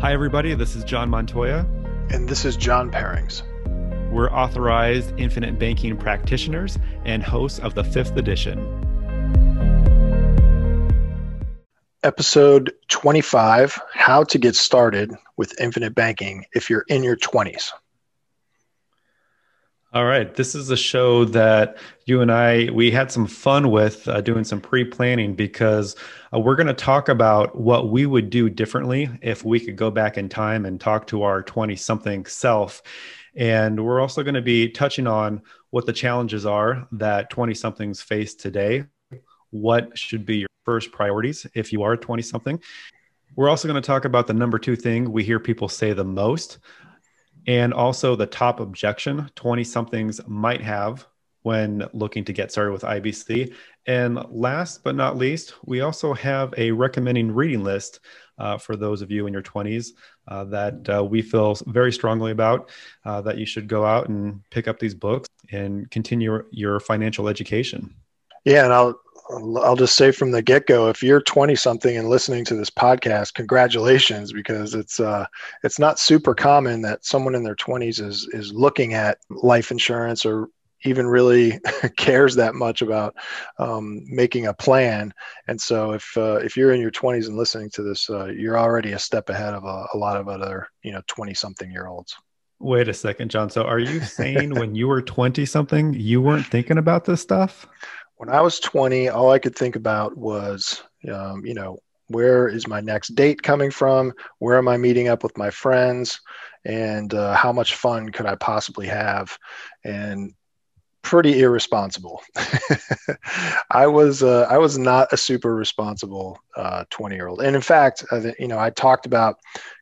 Hi, everybody. This is John Montoya. And this is John Perrings. We're authorized infinite banking practitioners and hosts of the fifth edition. Episode 25 How to Get Started with Infinite Banking if you're in your 20s. All right. This is a show that you and I we had some fun with uh, doing some pre-planning because uh, we're going to talk about what we would do differently if we could go back in time and talk to our 20 something self. And we're also going to be touching on what the challenges are that 20 somethings face today. What should be your first priorities if you are 20 something? We're also going to talk about the number 2 thing we hear people say the most and also the top objection 20 somethings might have when looking to get started with IBC. And last but not least, we also have a recommending reading list uh, for those of you in your 20s uh, that uh, we feel very strongly about uh, that you should go out and pick up these books and continue your financial education. Yeah, and I'll I'll just say from the get go, if you're 20 something and listening to this podcast, congratulations, because it's uh, it's not super common that someone in their 20s is is looking at life insurance or even really cares that much about um, making a plan. And so, if uh, if you're in your 20s and listening to this, uh, you're already a step ahead of a, a lot of other you know 20 something year olds. Wait a second, John. So, are you saying when you were 20 something, you weren't thinking about this stuff? When I was 20, all I could think about was, um, you know, where is my next date coming from? Where am I meeting up with my friends? And uh, how much fun could I possibly have? And pretty irresponsible. I was uh, I was not a super responsible 20 uh, year old, and in fact, uh, you know, I talked about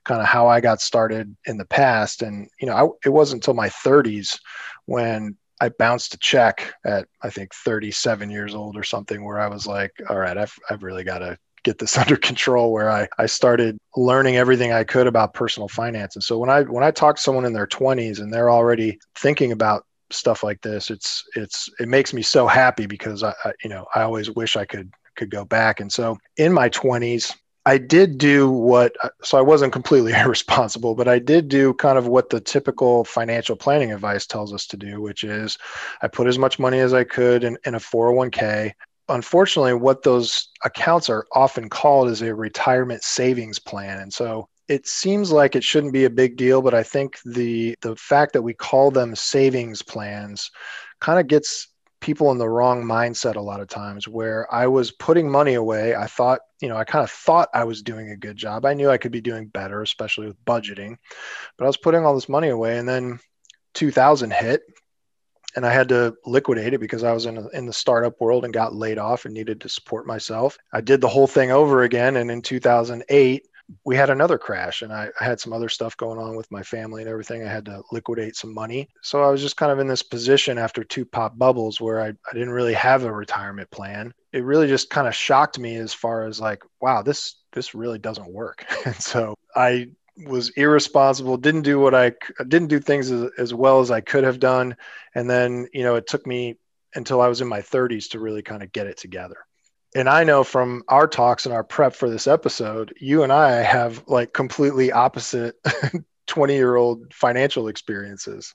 kind of how I got started in the past, and you know, I, it wasn't until my 30s when I bounced a check at I think 37 years old or something where I was like, all right, I've I've really got to get this under control where I, I started learning everything I could about personal finance. And so when I when I talk to someone in their 20s and they're already thinking about stuff like this, it's it's it makes me so happy because I, I you know I always wish I could could go back. And so in my 20s, I did do what, so I wasn't completely irresponsible, but I did do kind of what the typical financial planning advice tells us to do, which is I put as much money as I could in, in a 401k. Unfortunately, what those accounts are often called is a retirement savings plan. And so it seems like it shouldn't be a big deal, but I think the the fact that we call them savings plans kind of gets people in the wrong mindset a lot of times where I was putting money away. I thought, you know, I kind of thought I was doing a good job. I knew I could be doing better, especially with budgeting, but I was putting all this money away. And then 2000 hit and I had to liquidate it because I was in, a, in the startup world and got laid off and needed to support myself. I did the whole thing over again. And in 2008, we had another crash and I, I, had some other stuff going on with my family and everything. I had to liquidate some money. So I was just kind of in this position after two pop bubbles where I, I didn't really have a retirement plan. It really just kind of shocked me as far as like, wow, this this really doesn't work. and so I was irresponsible, didn't do what I didn't do things as, as well as I could have done. And then, you know, it took me until I was in my 30s to really kind of get it together and I know from our talks and our prep for this episode, you and I have like completely opposite 20 year old financial experiences.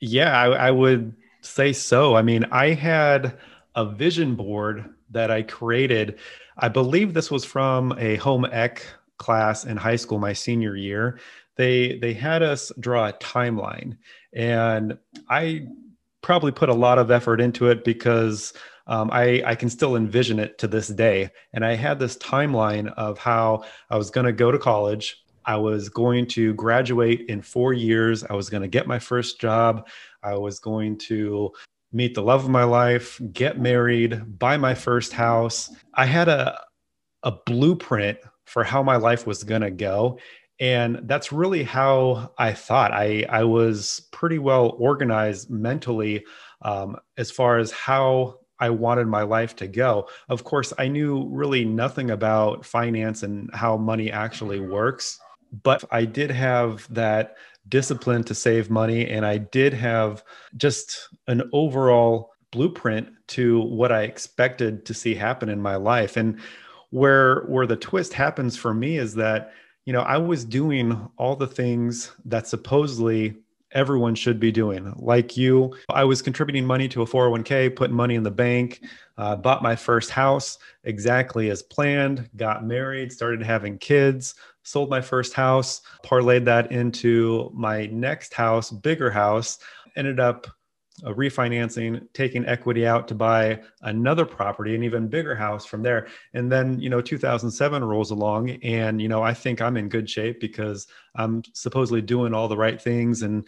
Yeah, I, I, would say so. I mean, I had a vision board that I created. I believe this was from a home ec class in high school, my senior year. They they had us draw a timeline, and I probably put a lot of effort into it because um, I, I can still envision it to this day. And I had this timeline of how I was going to go to college. I was going to graduate in four years. I was going to get my first job. I was going to meet the love of my life, get married, buy my first house. I had a, a blueprint for how my life was going to go. And that's really how I thought. I, I was pretty well organized mentally um, as far as how I wanted my life to go. Of course, I knew really nothing about finance and how money actually works, but I did have that discipline to save money and I did have just an overall blueprint to what I expected to see happen in my life. And where where the twist happens for me is that you know, I was doing all the things that supposedly everyone should be doing. Like you, I was contributing money to a 401k, putting money in the bank, uh, bought my first house exactly as planned, got married, started having kids, sold my first house, parlayed that into my next house, bigger house, ended up uh, refinancing, taking equity out to buy another property, an even bigger house from there. And then, you know, 2007 rolls along, and, you know, I think I'm in good shape because I'm supposedly doing all the right things. And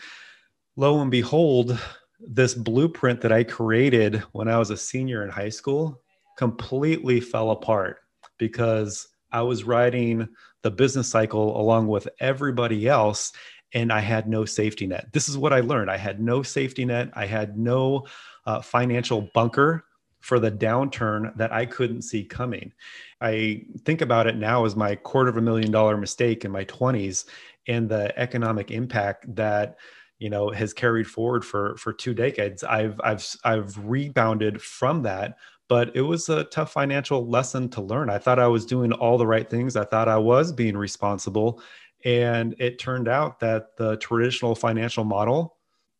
lo and behold, this blueprint that I created when I was a senior in high school completely fell apart because I was riding the business cycle along with everybody else and I had no safety net. This is what I learned. I had no safety net. I had no uh, financial bunker for the downturn that I couldn't see coming. I think about it now as my quarter of a million dollar mistake in my 20s and the economic impact that you know has carried forward for for two decades. I've I've I've rebounded from that, but it was a tough financial lesson to learn. I thought I was doing all the right things. I thought I was being responsible and it turned out that the traditional financial model,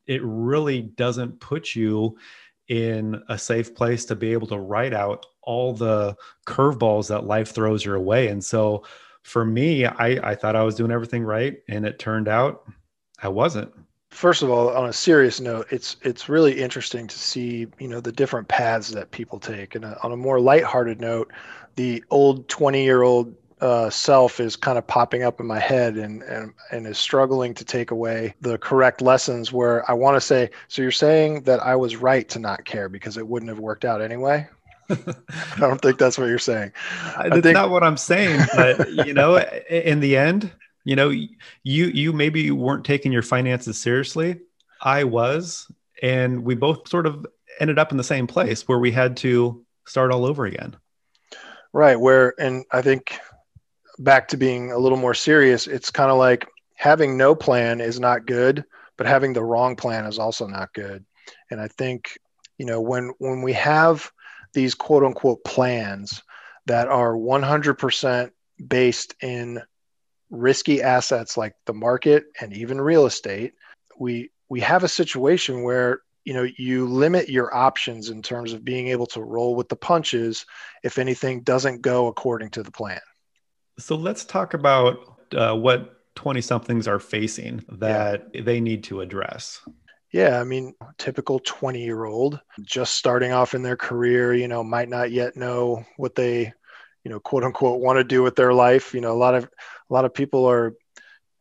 it really doesn't put you in a safe place to be able to write out all the curveballs that life throws your way. And so for me, I, I thought I was doing everything right. And it turned out I wasn't. First of all, on a serious note, it's it's really interesting to see you know the different paths that people take. And uh, on a more lighthearted note, the old twenty year old uh, self is kind of popping up in my head and, and and is struggling to take away the correct lessons where I want to say so you're saying that I was right to not care because it wouldn't have worked out anyway? I don't think that's what you're saying. That's think... not what I'm saying but you know in the end you know you you maybe weren't taking your finances seriously. I was and we both sort of ended up in the same place where we had to start all over again. Right where and I think back to being a little more serious, it's kind of like having no plan is not good, but having the wrong plan is also not good. And I think, you know, when when we have these quote unquote plans that are 100% based in risky assets like the market and even real estate, we we have a situation where you know you limit your options in terms of being able to roll with the punches if anything doesn't go according to the plan so let's talk about uh, what 20 somethings are facing that yeah. they need to address. Yeah, I mean, typical 20 year old just starting off in their career, you know, might not yet know what they, you know, quote unquote want to do with their life. You know, a lot of a lot of people are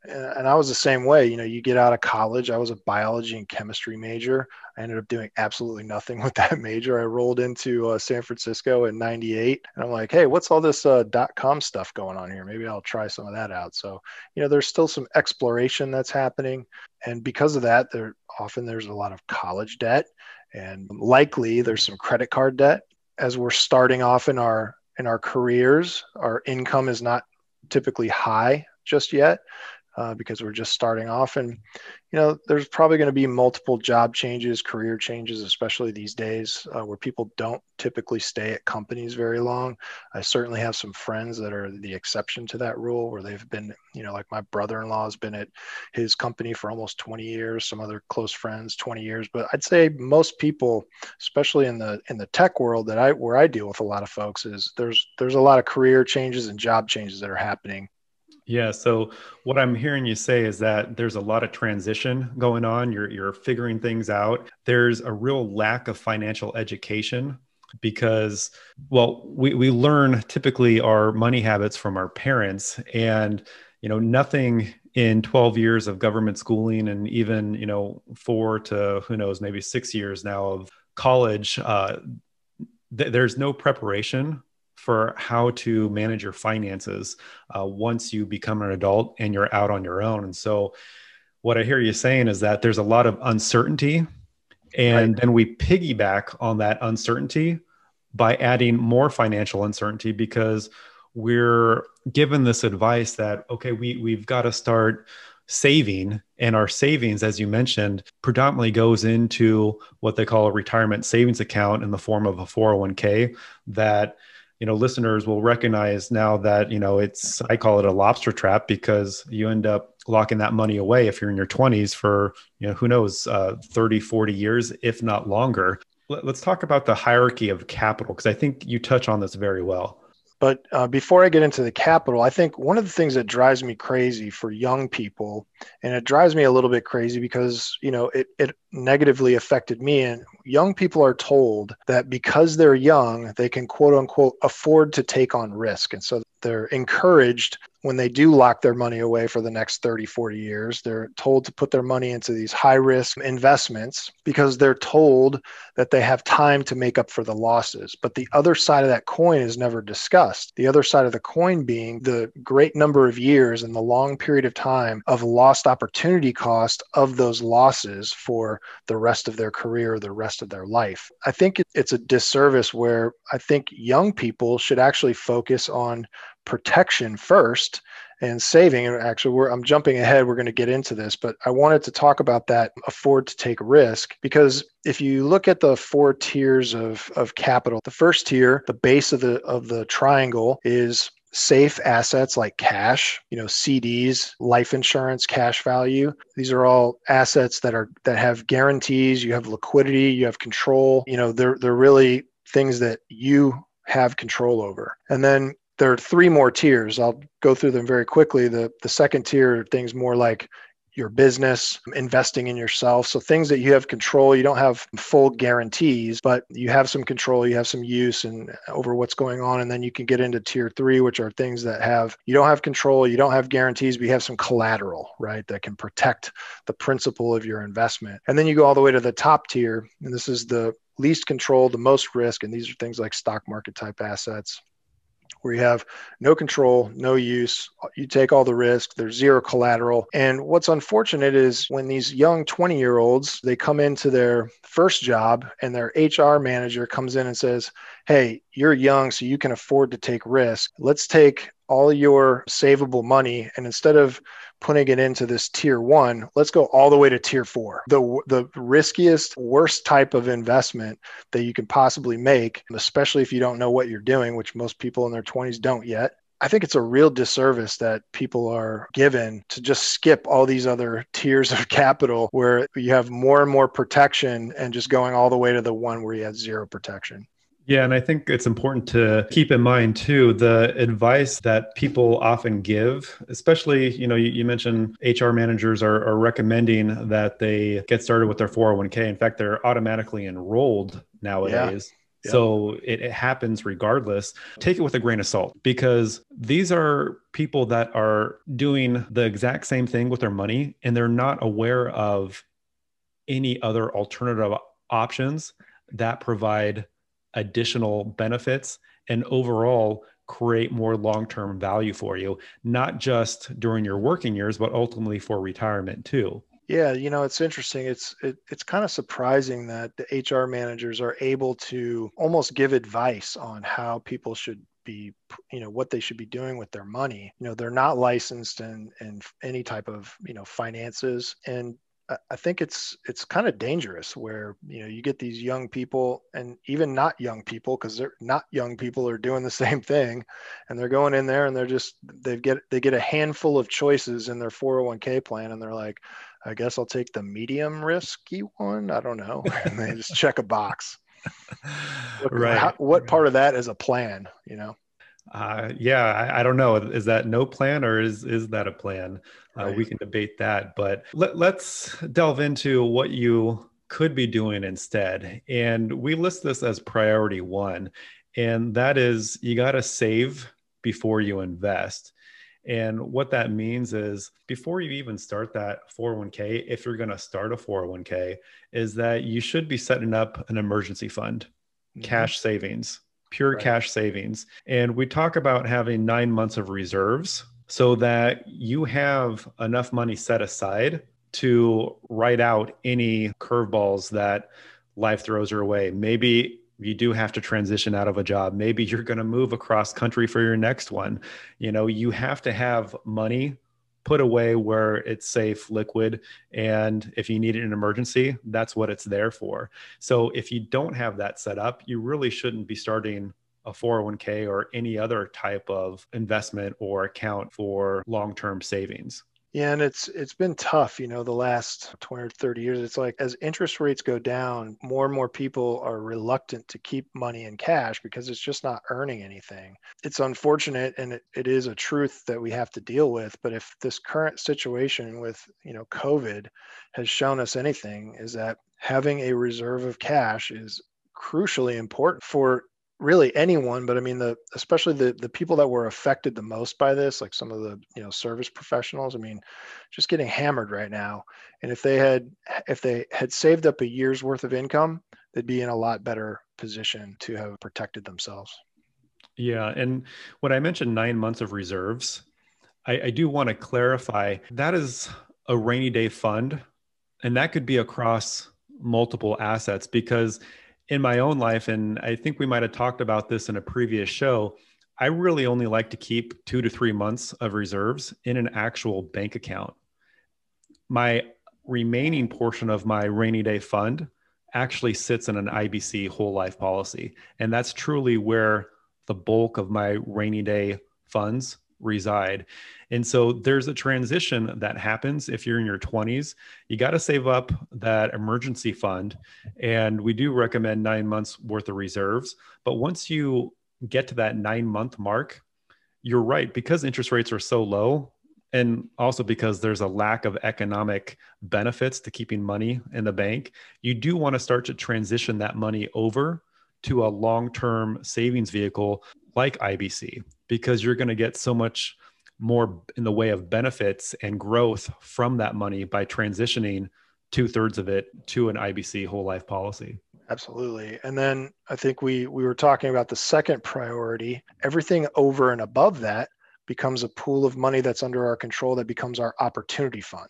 and I was the same way. You know, you get out of college. I was a biology and chemistry major. I ended up doing absolutely nothing with that major. I rolled into uh, San Francisco in '98, and I'm like, hey, what's all this uh, dot com stuff going on here? Maybe I'll try some of that out. So, you know, there's still some exploration that's happening, and because of that, there often there's a lot of college debt, and likely there's some credit card debt. As we're starting off in our in our careers, our income is not typically high just yet uh, because we're just starting off. And, you know, there's probably going to be multiple job changes, career changes, especially these days uh, where people don't typically stay at companies very long. I certainly have some friends that are the exception to that rule where they've been, you know, like my brother in law has been at his company for almost 20 years, some other close friends, 20 years. But I'd say most people, especially in the in the tech world that I where I deal with a lot of folks, is there's there's a lot of career changes and job changes that are happening yeah. So what I'm hearing you say is that there's a lot of transition going on. You're you're figuring things out. There's a real lack of financial education because well we, we learn typically our money habits from our parents and you know nothing in 12 years of government schooling and even you know four to who knows maybe six years now of college uh, th- there's no preparation for how to manage your finances uh, once you become an adult and you're out on your own. And so, what I hear you saying is that there's a lot of uncertainty, and right. then we piggyback on that uncertainty by adding more financial uncertainty because we're given this advice that okay, we we've got to start saving and our savings as you mentioned predominantly goes into what they call a retirement savings account in the form of a 401k that you know listeners will recognize now that you know it's i call it a lobster trap because you end up locking that money away if you're in your 20s for you know who knows uh, 30 40 years if not longer. Let's talk about the hierarchy of capital because i think you touch on this very well but uh, before I get into the capital, I think one of the things that drives me crazy for young people, and it drives me a little bit crazy because you know it, it negatively affected me. And young people are told that because they're young, they can quote unquote afford to take on risk, and so they're encouraged when they do lock their money away for the next 30, 40 years, they're told to put their money into these high risk investments because they're told that they have time to make up for the losses. But the other side of that coin is never discussed. The other side of the coin being the great number of years and the long period of time of lost opportunity cost of those losses for the rest of their career, the rest of their life. I think it's a disservice where I think young people should actually focus on protection first and saving. And actually we're i'm jumping ahead. We're going to get into this but i wanted to talk about that afford to take risk because if you look at the four tiers of, of capital the first tier the base of the of the triangle is safe assets like cash you know cds life insurance cash value. These are all assets that are that have guarantees. You have liquidity. You have control. You know they're they're really things that you have control over. And then there are three more tiers. I'll go through them very quickly. The the second tier are things more like your business, investing in yourself. So things that you have control, you don't have full guarantees, but you have some control, you have some use and over what's going on. And then you can get into tier three, which are things that have you don't have control, you don't have guarantees, but you have some collateral, right? That can protect the principle of your investment. And then you go all the way to the top tier, and this is the least control, the most risk. And these are things like stock market type assets, where you have no control, no use. You take all the risk. There's zero collateral. And what's unfortunate is when these young 20 year olds, they come into their first job and their HR manager comes in and says, Hey, you're young, so you can afford to take risk. Let's take all your savable money and instead of putting it into this tier one, let's go all the way to tier four. The, the riskiest, worst type of investment that you can possibly make, especially if you don't know what you're doing, which most people in their 20s don't yet. I think it's a real disservice that people are given to just skip all these other tiers of capital where you have more and more protection and just going all the way to the one where you have zero protection. Yeah, and I think it's important to keep in mind too the advice that people often give, especially, you know, you, you mentioned HR managers are, are, recommending that they get started with their 401k. In fact, they're automatically enrolled nowadays. Yeah. Yep. So it, it, happens regardless. Take it with a grain of salt because these are people that are doing the exact same thing with their money and they're not aware of any other alternative options that provide additional benefits and overall create more long-term value for you not just during your working years but ultimately for retirement too. Yeah you know it's interesting. It's it, it's kind of surprising that the hr managers are able to almost give advice on how people should be you know what they should be doing with their money. You know they're not licensed in in any type of you know finances. And I think it's it's kind of dangerous where you know you get these young people and even not young people because they're not young people are doing the same thing and they're going in there and they're just they get they get a handful of choices in their 401k plan and they're like I guess I'll take the medium risky one? I don't know. And they just check a box. Right how, what part of that is a plan you know uh, yeah, I, I, don't know. Is that no plan or is is that a plan? Uh, right. We can debate that, but let, let's delve into what you could be doing instead. And we list this as priority one, and that is you got to save before you invest. And what that means is before you even start that 401k, if you're going to start a 401k, is that you should be setting up an emergency fund, mm-hmm. cash savings pure right. cash savings. And we talk about having nine months of reserves so that you have enough money set aside to write out any curveballs that life throws your way. Maybe you do have to transition out of a job. Maybe you're going to move across country for your next one. You know, you have to have money put away where it's safe, liquid, and if you need it in an emergency, that's what it's there for. So if you don't have that set up, you really shouldn't be starting a 401k or any other type of investment or account for long term savings. Yeah, and it's it's been tough, you know, the last 20 or 30 years. It's like as interest rates go down, more and more people are reluctant to keep money in cash because it's just not earning anything. It's unfortunate and it, it is a truth that we have to deal with. But if this current situation with, you know, COVID has shown us anything, is that having a reserve of cash is crucially important for really anyone but i mean the especially the the people that were affected the most by this like some of the you know service professionals i mean just getting hammered right now. And if they had if they had saved up a year's worth of income they'd be in a lot better position to have protected themselves. Yeah and when i mentioned nine months of reserves i, I do want to clarify that is a rainy day fund and that could be across multiple assets because in my own life, and I think we might have talked about this in a previous show, I really only like to keep two to three months of reserves in an actual bank account. My remaining portion of my rainy day fund actually sits in an IBC whole life policy. And that's truly where the bulk of my rainy day funds reside. And so there's a transition that happens if you're in your 20s. You got to save up that emergency fund. And we do recommend nine months worth of reserves. But once you get to that nine month mark, you're right, because interest rates are so low, and also because there's a lack of economic benefits to keeping money in the bank, you do want to start to transition that money over to a long term savings vehicle like IBC because you're going to get so much more in the way of benefits and growth from that money by transitioning two thirds of it to an IBC whole life policy. Absolutely. And then I think we we were talking about the second priority. Everything over and above that becomes a pool of money that's under our control that becomes our opportunity fund.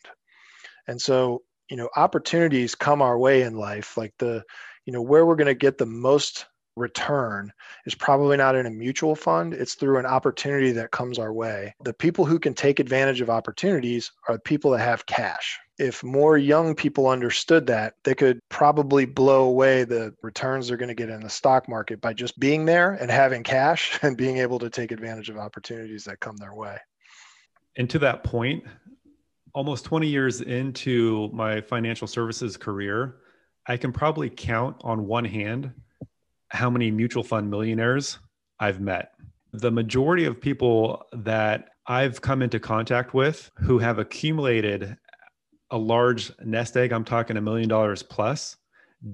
And so, you know, opportunities come our way in life like the you know where we're going to get the most return is probably not in a mutual fund. It's through an opportunity that comes our way. The people who can take advantage of opportunities are people that have cash. If more young people understood that, they could probably blow away the returns they're going to get in the stock market by just being there and having cash and being able to take advantage of opportunities that come their way. And to that point, almost 20 years into my financial services career, I can probably count on one hand how many mutual fund millionaires I've met. The majority of people that I've come into contact with who have accumulated a large nest egg, I'm talking a million dollars plus,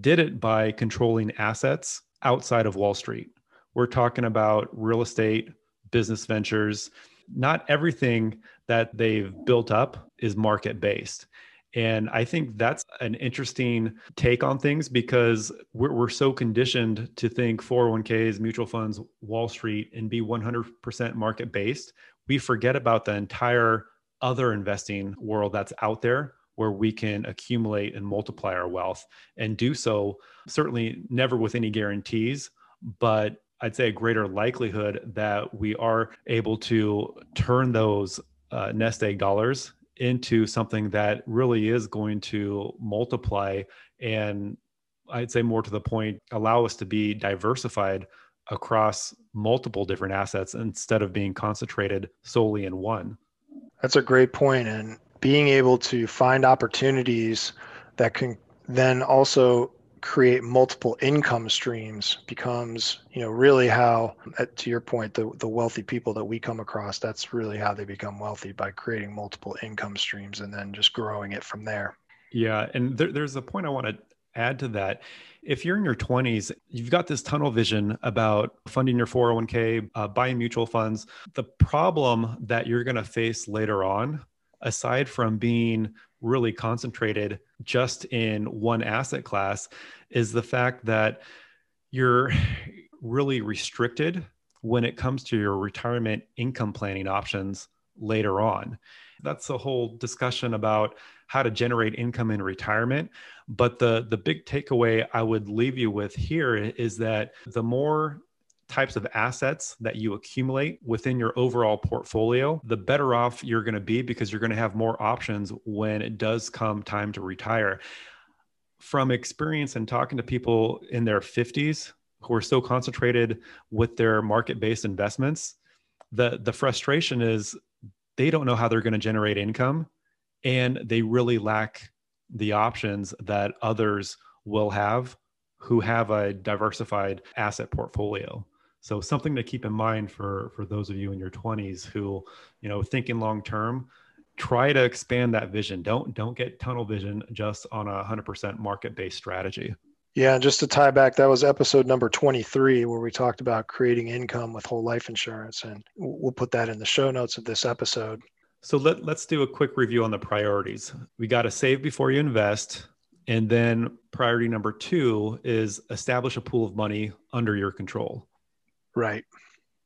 did it by controlling assets outside of Wall Street. We're talking about real estate, business ventures. Not everything that they've built up is market based. And I think that's an interesting take on things because we're, we're so conditioned to think 401ks, mutual funds, Wall Street, and be 100% market based. We forget about the entire other investing world that's out there where we can accumulate and multiply our wealth and do so certainly never with any guarantees, but I'd say a greater likelihood that we are able to turn those uh, nest egg dollars into something that really is going to multiply and I'd say more to the point, allow us to be diversified across multiple different assets instead of being concentrated solely in one. That's a great point. And being able to find opportunities that can then also create multiple income streams becomes you know really how to your point the, the wealthy people that we come across that's really how they become wealthy by creating multiple income streams and then just growing it from there. Yeah and there, there's a point i want to add to that. If you're in your 20s you've got this tunnel vision about funding your 401k uh, buying mutual funds. The problem that you're going to face later on aside from being really concentrated just in one asset class is the fact that you're really restricted when it comes to your retirement income planning options later on. That's the whole discussion about how to generate income in retirement. But the, the big takeaway I would leave you with here is that the more types of assets that you accumulate within your overall portfolio, the better off you're going to be because you're going to have more options when it does come time to retire. From experience and talking to people in their 50s who are so concentrated with their market-based investments, the the frustration is they don't know how they're going to generate income and they really lack the options that others will have who have a diversified asset portfolio. So something to keep in mind for for those of you in your 20s who, you know, thinking long term, try to expand that vision. Don't don't get tunnel vision just on a 100% market-based strategy. Yeah, and just to tie back, that was episode number 23 where we talked about creating income with whole life insurance and we'll put that in the show notes of this episode. So let, let's do a quick review on the priorities. We got to save before you invest. And then priority number two is establish a pool of money under your control. Right.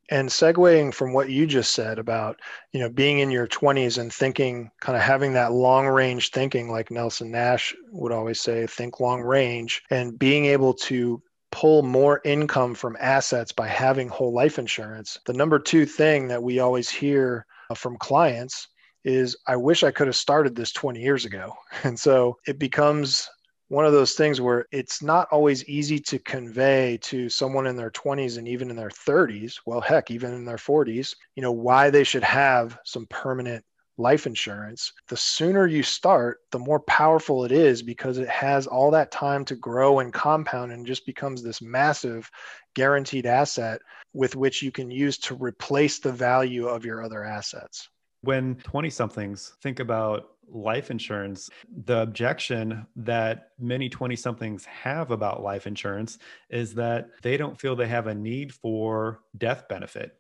And segueing from what you just said about, you know, being in your 20s and thinking, kind of having that long range thinking, like Nelson Nash would always say, think long range, and being able to pull more income from assets by having whole life insurance. The number two thing that we always hear uh, from clients is I wish I could have started this 20 years ago. And so it becomes one of those things where it's not always easy to convey to someone in their 20s and even in their 30s, well, heck, even in their 40s, you know, why they should have some permanent life insurance. The sooner you start, the more powerful it is because it has all that time to grow and compound and just becomes this massive guaranteed asset with which you can use to replace the value of your other assets. When 20 somethings think about life insurance, the objection that many 20 somethings have about life insurance is that they don't feel they have a need for death benefit.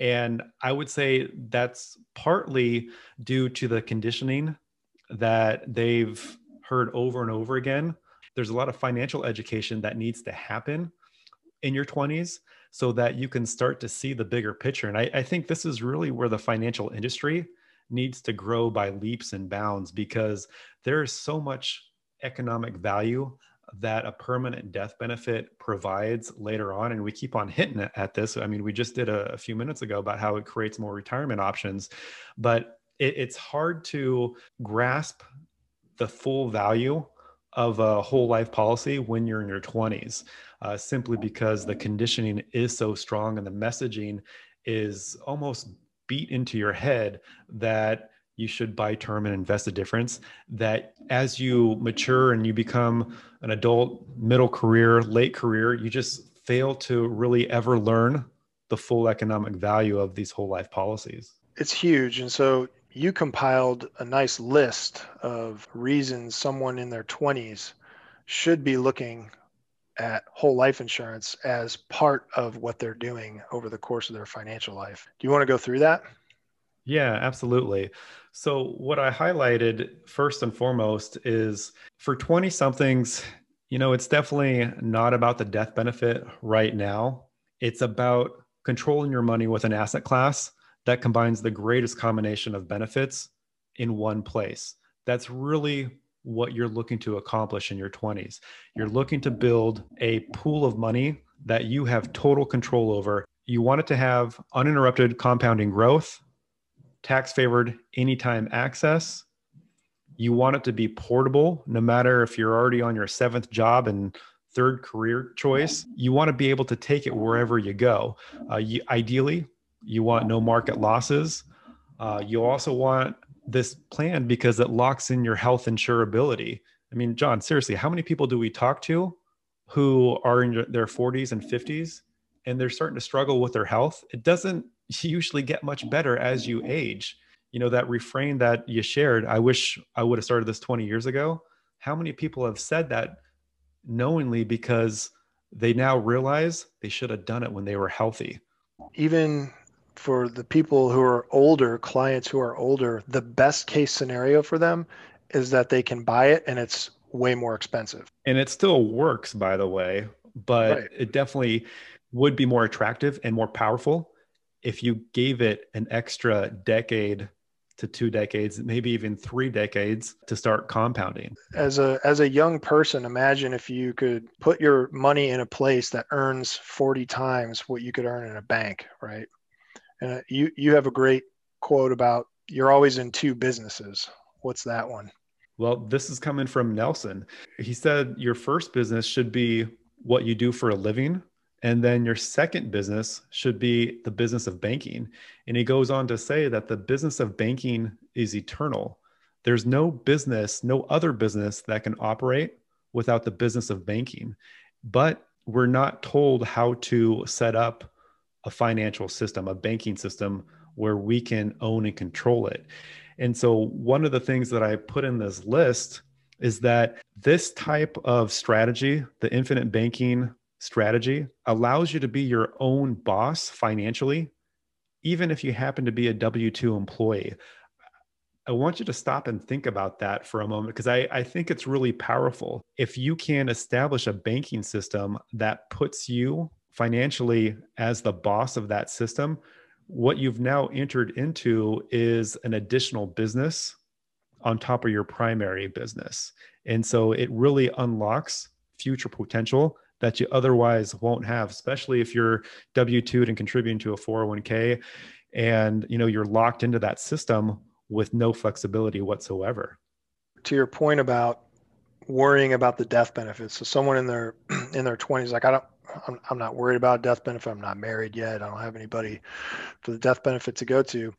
And I would say that's partly due to the conditioning that they've heard over and over again. There's a lot of financial education that needs to happen in your 20s so that you can start to see the bigger picture. And I, I think this is really where the financial industry needs to grow by leaps and bounds because there is so much economic value that a permanent death benefit provides later on. And we keep on hitting at this. I mean, we just did a, a few minutes ago about how it creates more retirement options, but it, it's hard to grasp the full value of a whole life policy when you're in your 20s, uh, simply because the conditioning is so strong and the messaging is almost beat into your head that you should buy term and invest a difference that as you mature and you become an adult middle career late career you just fail to really ever learn the full economic value of these whole life policies. It's huge. And so you compiled a nice list of reasons someone in their 20s should be looking at whole life insurance as part of what they're doing over the course of their financial life. Do you want to go through that? Yeah, absolutely. So, what I highlighted first and foremost is for 20 somethings, you know, it's definitely not about the death benefit right now. It's about controlling your money with an asset class that combines the greatest combination of benefits in one place. That's really what you're looking to accomplish in your 20s. You're looking to build a pool of money that you have total control over. You want it to have uninterrupted compounding growth, tax favored anytime access. You want it to be portable, no matter if you're already on your seventh job and third career choice. You want to be able to take it wherever you go. Uh, you, ideally, you want no market losses. Uh, you also want this plan because it locks in your health insurability. I mean, John, seriously, how many people do we talk to who are in their 40s and 50s and they're starting to struggle with their health? It doesn't usually get much better as you age. You know, that refrain that you shared, I wish I would have started this 20 years ago. How many people have said that knowingly because they now realize they should have done it when they were healthy? Even for the people who are older, clients who are older, the best case scenario for them is that they can buy it and it's way more expensive. And it still works, by the way, but right. it definitely would be more attractive and more powerful if you gave it an extra decade to two decades, maybe even three decades to start compounding. As a as a young person, imagine if you could put your money in a place that earns 40 times what you could earn in a bank, right? Uh, you you have a great quote about you're always in two businesses. What's that one? Well, this is coming from Nelson. He said your first business should be what you do for a living And then your second business should be the business of banking. And he goes on to say that the business of banking is eternal. There's no business, no other business that can operate without the business of banking. But we're not told how to set up a financial system, a banking system where we can own and control it. And so, one of the things that I put in this list is that this type of strategy, the infinite banking strategy, allows you to be your own boss financially, even if you happen to be a W 2 employee. I want you to stop and think about that for a moment because I, I think it's really powerful. If you can establish a banking system that puts you financially as the boss of that system, what you've now entered into is an additional business on top of your primary business. And so it really unlocks future potential that you otherwise won't have, especially if you're W-2 and contributing to a 401k and you know you're locked into that system with no flexibility whatsoever. To your point about worrying about the death benefits. So someone in their in their 20s like I don't I'm, I'm not worried about death benefit. I'm not married yet. I don't have anybody for the death benefit to go to.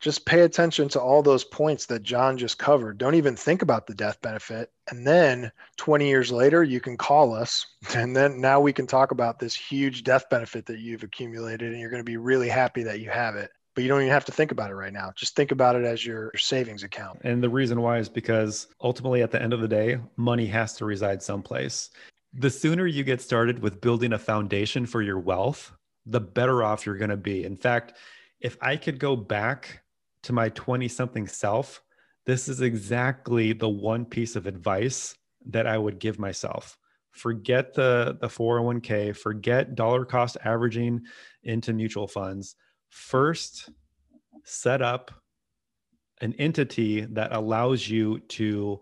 Just pay attention to all those points that John just covered. Don't even think about the death benefit. And then 20 years later, you can call us. And then now we can talk about this huge death benefit that you've accumulated. And you're going to be really happy that you have it but you don't even have to think about it right now. Just think about it as your savings account. And the reason why is because ultimately, at the end of the day, money has to reside someplace the sooner you get started with building a foundation for your wealth, the better off you're going to be. In fact, if I could go back to my 20 something self, this is exactly the one piece of advice that I would give myself. Forget the, the 401k, forget dollar cost averaging into mutual funds. First, set up an entity that allows you to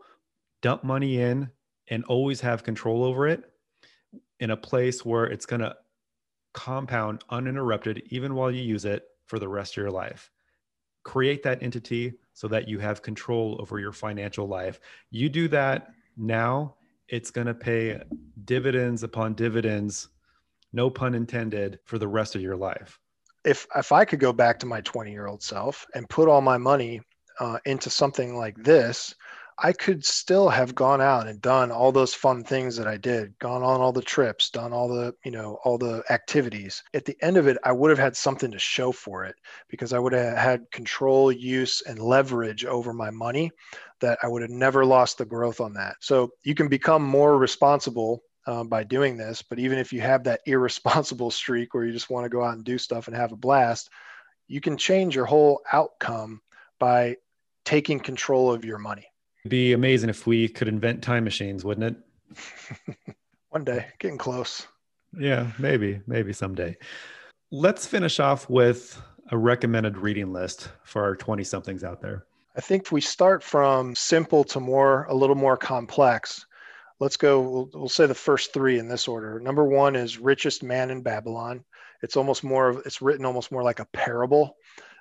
dump money in and always have control over it in a place where it's going to compound uninterrupted, even while you use it for the rest of your life. Create that entity so that you have control over your financial life. You do that now, it's going to pay dividends upon dividends, no pun intended, for the rest of your life. If, if I could go back to my 20 year old self and put all my money uh, into something like this, I could still have gone out and done all those fun things that I did, gone on all the trips, done all the, you know, all the activities. At the end of it, I would have had something to show for it because I would have had control, use, and leverage over my money that I would have never lost the growth on that. So you can become more responsible um, by doing this. But even if you have that irresponsible streak where you just want to go out and do stuff and have a blast, you can change your whole outcome by taking control of your money be amazing if we could invent time machines, wouldn't it? One day, getting close. Yeah, maybe, maybe someday. Let's finish off with a recommended reading list for our 20 somethings out there. I think if we start from simple to more, a little more complex. Let's go, we'll, we'll say the first three in this order. Number one is Richest Man in Babylon. It's almost more of, it's written almost more like a parable.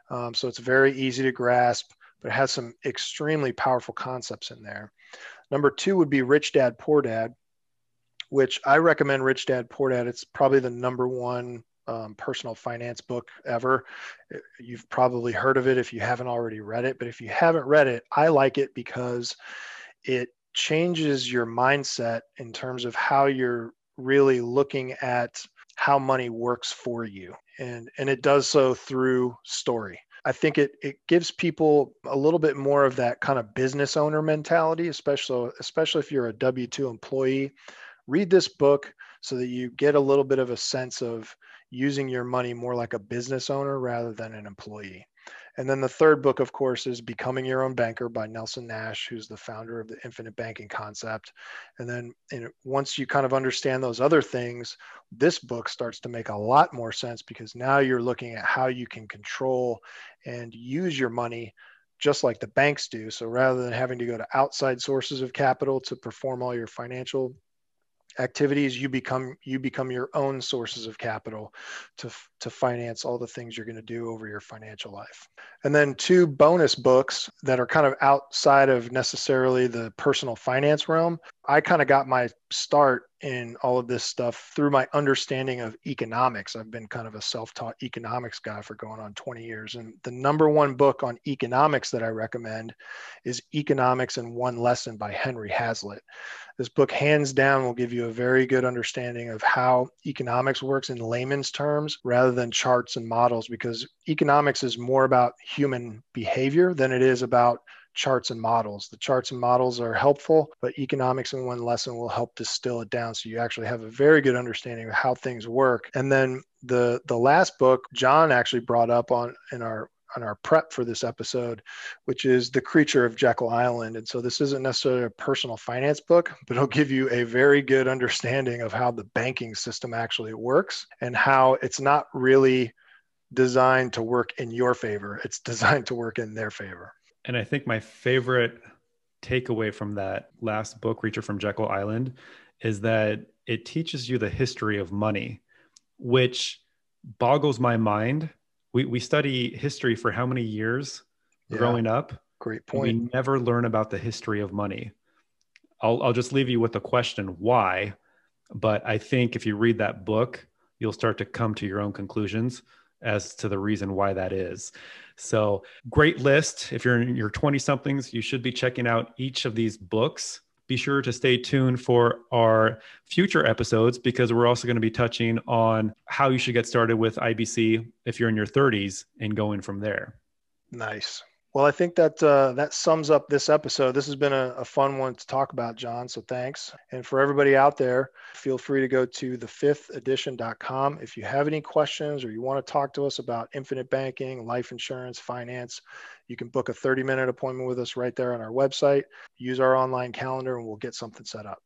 Um, so it's very easy to grasp but it has some extremely powerful concepts in there. Number two would be Rich Dad Poor Dad, which I recommend Rich Dad Poor Dad. It's probably the number one um, personal finance book ever. You've probably heard of it if you haven't already read it, but if you haven't read it, I like it because it changes your mindset in terms of how you're really looking at how money works for you. And, and it does so through story. I think it it gives people a little bit more of that kind of business owner mentality, especially especially if you're a W two employee. Read this book so that you get a little bit of a sense of using your money more like a business owner rather than an employee. And then the third book, of course, is Becoming Your Own Banker by Nelson Nash, who's the founder of the infinite banking concept. And then once you kind of understand those other things, this book starts to make a lot more sense because now you're looking at how you can control and use your money just like the banks do. So rather than having to go to outside sources of capital to perform all your financial activities you become you become your own sources of capital to to finance all the things you're going to do over your financial life. And then two bonus books that are kind of outside of necessarily the personal finance realm I kind of got my start in all of this stuff through my understanding of economics. I've been kind of a self taught economics guy for going on 20 years. And the number one book on economics that I recommend is Economics in One Lesson by Henry Hazlitt. This book, hands down, will give you a very good understanding of how economics works in layman's terms rather than charts and models, because economics is more about human behavior than it is about charts and models. The charts and models are helpful, but economics in one lesson will help distill it down so you actually have a very good understanding of how things work. And then the the last book John actually brought up on in our on our prep for this episode, which is The Creature of Jekyll Island. And so this isn't necessarily a personal finance book, but it'll give you a very good understanding of how the banking system actually works and how it's not really designed to work in your favor. It's designed to work in their favor. And I think my favorite takeaway from that last book, Creature from Jekyll Island, is that it teaches you the history of money, which boggles my mind. We, we study history for how many years yeah, growing up? Great point. We never learn about the history of money. I'll, I'll just leave you with the question why. But I think if you read that book, you'll start to come to your own conclusions as to the reason why that is. So, great list. If you're in your 20 somethings, you should be checking out each of these books. Be sure to stay tuned for our future episodes because we're also going to be touching on how you should get started with IBC if you're in your 30s and going from there. Nice. Well, I think that uh, that sums up this episode. This has been a, a, fun one to talk about, John. So thanks. And for everybody out there, feel free to go to thefifthedition.com. If you have any questions or you want to talk to us about infinite banking, life insurance, finance, you can book a 30 minute appointment with us right there on our website. Use our online calendar and we'll get something set up.